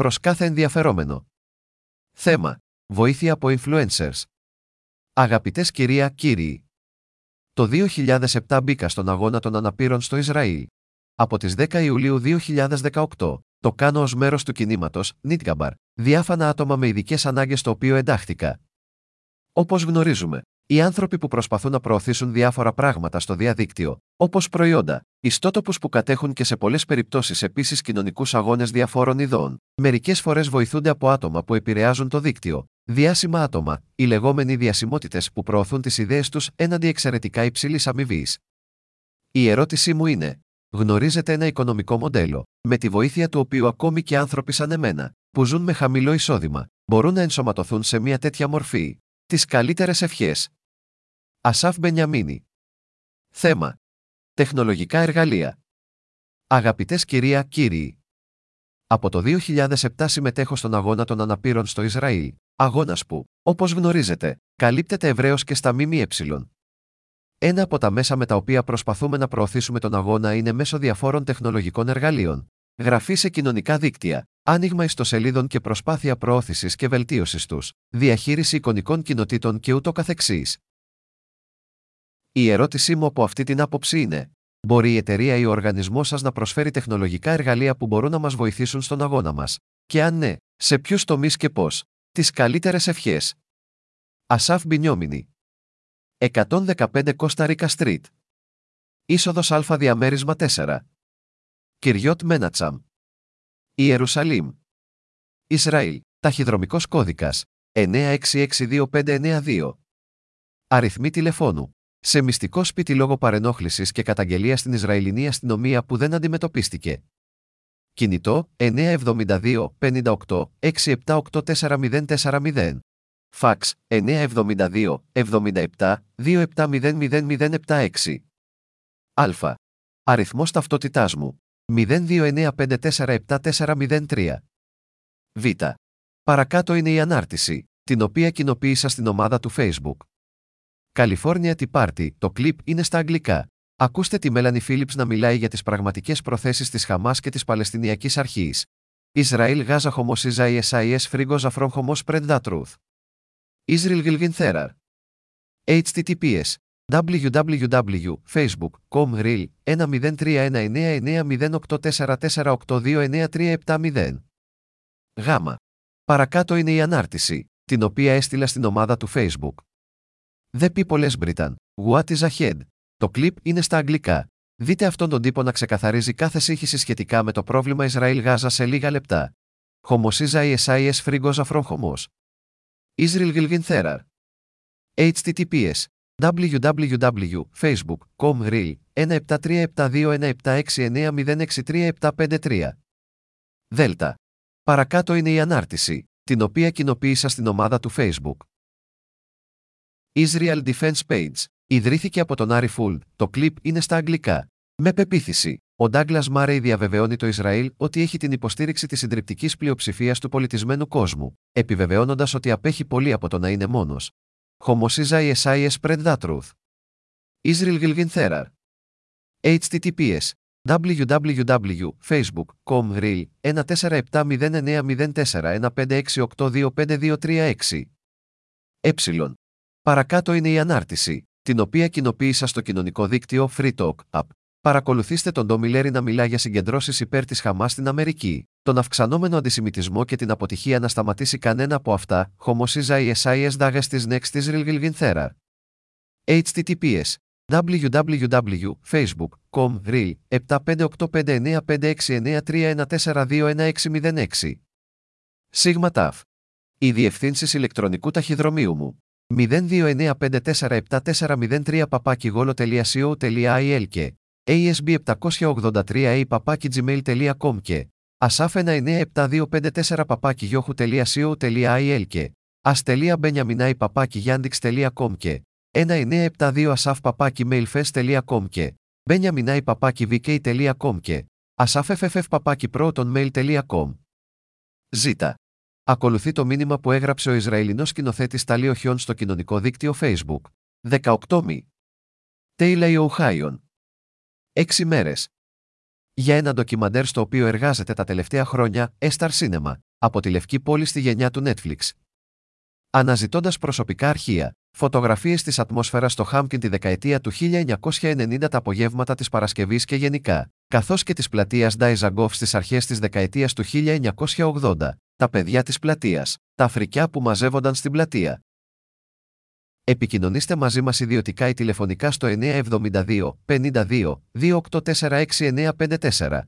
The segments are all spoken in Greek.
προς κάθε ενδιαφερόμενο. Θέμα. Βοήθεια από influencers. Αγαπητές κυρία, κύριοι. Το 2007 μπήκα στον αγώνα των αναπήρων στο Ισραήλ. Από τις 10 Ιουλίου 2018, το κάνω ως μέρος του κινήματος Νίτγκαμπαρ, διάφανα άτομα με ειδικές ανάγκες στο οποίο εντάχθηκα. Όπως γνωρίζουμε, οι άνθρωποι που προσπαθούν να προωθήσουν διάφορα πράγματα στο διαδίκτυο, όπως προϊόντα, ιστότοπους που κατέχουν και σε πολλές περιπτώσεις επίσης κοινωνικούς αγώνες διαφόρων ειδών, μερικές φορές βοηθούνται από άτομα που επηρεάζουν το δίκτυο, διάσημα άτομα, οι λεγόμενοι διασημότητες που προωθούν τις ιδέες τους έναντι εξαιρετικά υψηλής αμοιβής. Η ερώτησή μου είναι, γνωρίζετε ένα οικονομικό μοντέλο, με τη βοήθεια του οποίου ακόμη και άνθρωποι σαν εμένα, που ζουν με χαμηλό εισόδημα, μπορούν να ενσωματωθούν σε μια τέτοια μορφή; Τις καλύτερες ευχές. Ασάφ Μπενιαμίνη. Θέμα. Τεχνολογικά εργαλεία. Αγαπητές κυρία, κύριοι. Από το 2007 συμμετέχω στον αγώνα των αναπήρων στο Ισραήλ, αγώνας που, όπως γνωρίζετε, καλύπτεται ευρέως και στα ΜΜΕ. Ένα από τα μέσα με τα οποία προσπαθούμε να προωθήσουμε τον αγώνα είναι μέσω διαφόρων τεχνολογικών εργαλείων. Γραφή σε κοινωνικά δίκτυα, άνοιγμα ιστοσελίδων και προσπάθεια προώθησης και βελτίωσης τους, διαχείριση εικονικών κοινοτήτων και ούτω καθεξής. Η ερώτησή μου από αυτή την άποψη είναι: Μπορεί η εταιρεία ή ο οργανισμός σας να προσφέρει τεχνολογικά εργαλεία που μπορούν να μας βοηθήσουν στον αγώνα μας, και αν ναι, σε ποιους τομείς και πώς; Τις καλύτερες ευχές. Ασάφ Μπινιόμινι. 115 Κώστα Ρίκα Street. Είσοδος Α διαμέρισμα 4. Κυριότ Μένατσαμ. Ιερουσαλήμ. Ισραήλ. Ταχυδρομικός κώδικας 966252. Αριθμή τηλεφώνου σε μυστικό σπίτι λόγω παρενόχλησης και καταγγελία στην Ισραηλινή αστυνομία που δεν αντιμετωπίστηκε. Κινητό 972 58 6784040. Φαξ 972 77 2700076. Α. Αριθμός ταυτότητάς μου 0295474403. Β. Παρακάτω είναι η ανάρτηση, την οποία κοινοποίησα στην ομάδα του Facebook. California Tea Party, το κλιπ είναι στα αγγλικά. Ακούστε τη Μέλανη Φίλιπς να μιλάει για τις πραγματικές προθέσεις της Χαμάς και της Παλαιστινιακής Αρχής. Ισραήλ Γάζα Χομοσίζα ESIS Φρίγκος Ζαφρόν Χωμός Spread the Truth. Israel Gilgin Therar. https www.facebook.com real 1031990844829370. Γ. Παρακάτω είναι η ανάρτηση, την οποία έστειλα στην ομάδα του Facebook. The People Britain. What is ahead; Το κλιπ είναι στα αγγλικά. Δείτε αυτόν τον τύπο να ξεκαθαρίζει κάθε σύγχυση σχετικά με το πρόβλημα Ισραήλ-Γάζα σε λίγα λεπτά. Χομοσίζα η SIS φρίγκος αφρόν χωμός. Israel Gilgin Therar. https www.facebook.com real 1737217690637553. Δέλτα. Παρακάτω είναι η ανάρτηση, την οποία κοινοποίησα στην ομάδα του Facebook. Israel Defense Page. Ιδρύθηκε από τον Άρη Φουλ. Το κλιπ είναι στα αγγλικά. Με πεποίθηση, ο Ντάγκλας Μάρεϊ διαβεβαιώνει το Ισραήλ ότι έχει την υποστήριξη της συντριπτικής πλειοψηφίας του πολιτισμένου κόσμου, επιβεβαιώνοντας ότι απέχει πολύ από το να είναι μόνος. Χομοσίζα η SIS spread that truth. Israel Gilgin Therar. https www.facebook.com real 1470904156825236 Ε. Παρακάτω είναι η ανάρτηση, την οποία κοινοποίησα στο κοινωνικό δίκτυο Free Talk App. Παρακολουθήστε τον Ντόμι Λέρι να μιλά για συγκεντρώσεις υπέρ της Χαμάς στην Αμερική, τον αυξανόμενο αντισημιτισμό και την αποτυχία να σταματήσει κανένα από αυτά, χωμοσίζα η SIS δάγε της Next Israel Gilginthera. https www.facebook.com real 7585956931421606 Σίγμα ΤΑΦ. Οι διευθύνσει ηλεκτρονικού ταχυδρομείου μου. 0295474403 papakigolo.co.il και asb783a papakigmail.com και asaf19725 papakigyohu.co.il και as.benjaminai papakigyandex.com και 1972 asaf και benjaminai papakivk.com και asafffff Ζήτα. Ακολουθεί το μήνυμα που έγραψε ο Ισραηλινός σκηνοθέτης Ταλίο Χιόν στο κοινωνικό δίκτυο Facebook. 18 Μη. Τέιλαϊ Οχάιον. 6 μέρες. Για ένα ντοκιμαντέρ στο οποίο εργάζεται τα τελευταία χρόνια, Estar Cinema. από τη λευκή πόλη στη γενιά του Netflix. Αναζητώντας προσωπικά αρχεία, φωτογραφίες της ατμόσφαιρας στο Χάμπκιν τη δεκαετία του 1990 τα απογεύματα της Παρασκευής και γενικά, καθώς και της πλατείας Ντάιζαγκόφ στις αρχές της δεκαετίας του 1980, τα παιδιά της πλατείας, τα Αφρικιά που μαζεύονταν στην πλατεία. Επικοινωνήστε μαζί μας ιδιωτικά ή τηλεφωνικά στο 972 52 2846954.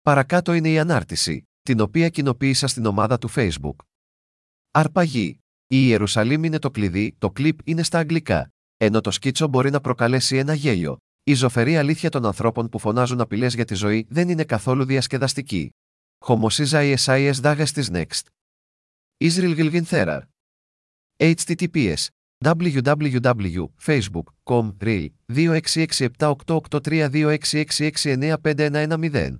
Παρακάτω είναι η ανάρτηση, την οποία κοινοποίησα στην ομάδα του Facebook. Αρπαγή. Η Ιερουσαλήμ είναι το κλειδί, το κλιπ είναι στα αγγλικά. Ενώ το σκίτσο μπορεί να προκαλέσει ένα γέλιο. Η ζωφερή αλήθεια των ανθρώπων που φωνάζουν απειλές για τη ζωή δεν είναι καθόλου διασκεδαστική. Χομοσίζα η SIS δάγας της Next. Israel Gilgin https www.facebook.com rel 2667883266695110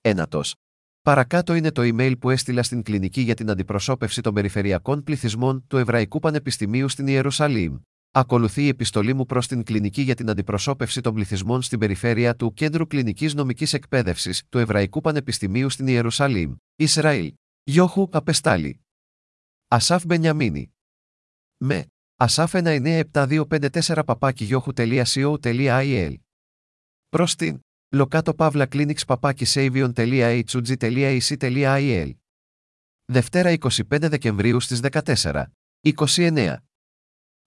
Ένατος. Παρακάτω είναι το email που έστειλα στην κλινική για την αντιπροσώπευση των περιφερειακών πληθυσμών του Εβραϊκού Πανεπιστημίου στην Ιερουσαλήμ. Ακολουθεί η επιστολή μου προς την κλινική για την αντιπροσώπευση των πληθυσμών στην περιφέρεια του Κέντρου Κλινικής Νομικής Εκπαίδευσης του Εβραϊκού Πανεπιστημίου στην Ιερουσαλήμ, Ισραήλ. Γιώχου Απεστάλη. Ασάφ Μπενιαμίνη. Με. Ασάφ 197254 παπάκι Προς την. Λοκάτο Παύλα Clinics παπάκι savion.hug.ac.il Δευτέρα 25 Δεκεμβρίου στις 14. 29.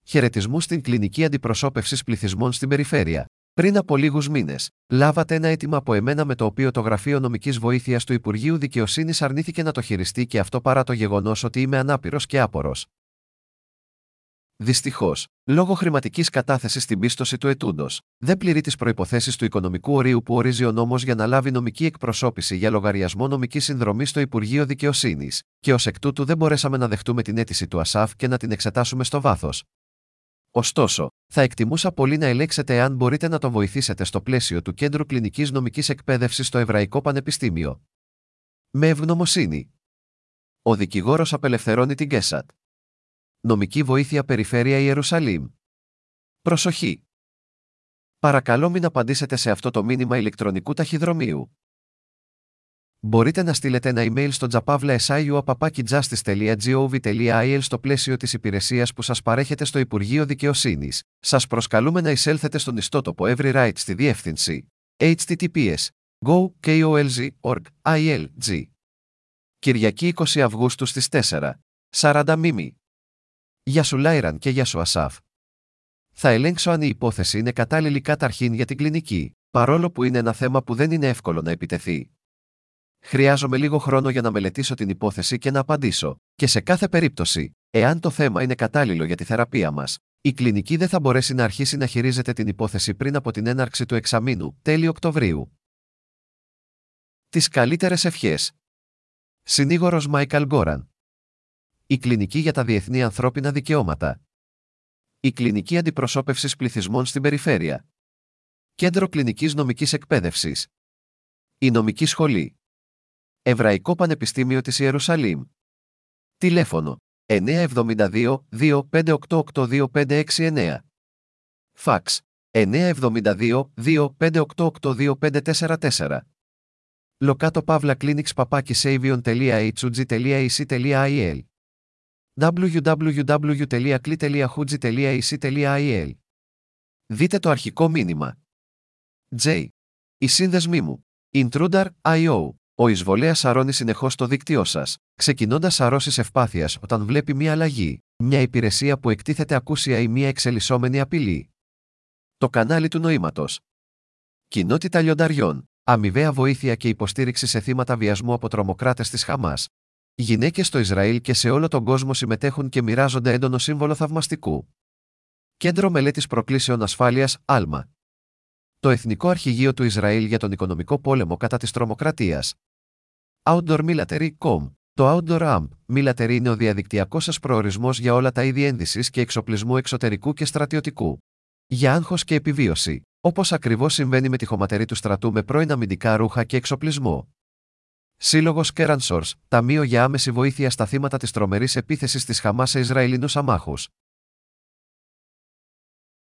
Χαιρετισμού στην κλινική αντιπροσώπευση πληθυσμών στην περιφέρεια. Πριν από λίγους μήνες, λάβατε ένα αίτημα από εμένα με το οποίο το Γραφείο Νομικής Βοήθειας του Υπουργείου Δικαιοσύνης αρνήθηκε να το χειριστεί και αυτό παρά το γεγονός ότι είμαι ανάπηρος και άπορος. Δυστυχώς, λόγω χρηματικής κατάθεσης στην πίστοση του ετούντος, δεν πληρεί τις προποθέσει του οικονομικού ορίου που ορίζει ο νόμος για να λάβει νομική εκπροσώπηση για λογαριασμό νομικής συνδρομής στο Υπουργείο Δικαιοσύνης, και ως εκ τούτου δεν μπορέσαμε να δεχτούμε την αίτηση του ΑΣΑΦ και να την εξετάσουμε στο βάθος. Ωστόσο, θα εκτιμούσα πολύ να ελέξετε αν μπορείτε να τον βοηθήσετε στο πλαίσιο του Κέντρου Κλινικής Νομικής Εκπαίδευσης στο Εβραϊκό Πανεπιστήμιο. Με ευγνωμοσύνη. Ο δικηγόρος απελευθερώνει την Κέσατ. Νομική βοήθεια Περιφέρεια Ιερουσαλήμ. Προσοχή! Παρακαλώ μην απαντήσετε σε αυτό το μήνυμα ηλεκτρονικού ταχυδρομείου. Μπορείτε να στείλετε ένα email στο japavla.siu.justice.gov.il στο πλαίσιο της υπηρεσίας που σας παρέχετε στο Υπουργείο Δικαιοσύνης. Σας προσκαλούμε να εισέλθετε στον ιστότοπο Every Right στη διεύθυνση https go.kolz.org ilg. Κυριακή 20 Αυγούστου στις 4. 40 μήμη. Γεια σου Λάιραν και γεια σου Ασάφ. Θα ελέγξω αν η υπόθεση είναι κατάλληλη καταρχήν για την κλινική, παρόλο που είναι ένα θέμα που δεν είναι εύκολο να επιτεθεί. Χρειάζομαι λίγο χρόνο για να μελετήσω την υπόθεση και να απαντήσω, και σε κάθε περίπτωση, εάν το θέμα είναι κατάλληλο για τη θεραπεία μας, η κλινική δεν θα μπορέσει να αρχίσει να χειρίζεται την υπόθεση πριν από την έναρξη του εξαμήνου, τέλη Οκτωβρίου. Τις καλύτερες ευχές. Συνήγορος Μάικαλ Γκόραν. Η Κλινική για τα Διεθνή Ανθρώπινα Δικαιώματα. Η Κλινική Αντιπροσώπευσης Πληθυσμών στην Περιφέρεια. Κέντρο Κλινικής Νομικής Εκπαίδευσης. Η Νομική Σχολή. Εβραϊκό Πανεπιστήμιο της Ιερουσαλήμ. Τηλέφωνο 972-2588-2569. Φαξ 972-2588-2544. Λοκάτο Παύλα Clinics παπάκι savion.hug.ac.il www.kli.hugi.ac.il Δείτε το αρχικό μήνυμα. J. Οι σύνδεσμοί μου. Intruder.io ο εισβολέας σαρώνει συνεχώς το δίκτυό σας, ξεκινώντας σαρώσεις ευπάθειας όταν βλέπει μια αλλαγή, μια υπηρεσία που εκτίθεται ακούσια ή μια εξελισσόμενη απειλή. Το κανάλι του νοήματος. Κοινότητα λιονταριών. Αμοιβαία βοήθεια και υποστήριξη σε θύματα βιασμού από τρομοκράτες της Χαμάς. Γυναίκες στο Ισραήλ και σε όλο τον κόσμο συμμετέχουν και μοιράζονται έντονο σύμβολο θαυμαστικού. Κέντρο Μελέτης Προκλήσεων Ασφάλειας, Άλμα. Το Εθνικό Αρχηγείο του Ισραήλ για τον Οικονομικό Πόλεμο κατά της Τρομοκρατίας. Outdoor Military.com Το Outdoor Amp Military είναι ο διαδικτυακός σας προορισμός για όλα τα είδη ένδυσης και εξοπλισμού εξωτερικού και στρατιωτικού. Για άγχος και επιβίωση, όπως ακριβώς συμβαίνει με τη χωματερή του στρατού με πρώην αμυντικά ρούχα και εξοπλισμό. Σύλλογος Κέρανσορ, Ταμείο για άμεση βοήθεια στα θύματα της τρομερής επίθεσης της Χαμάς σε Ισραηλινούς αμάχους.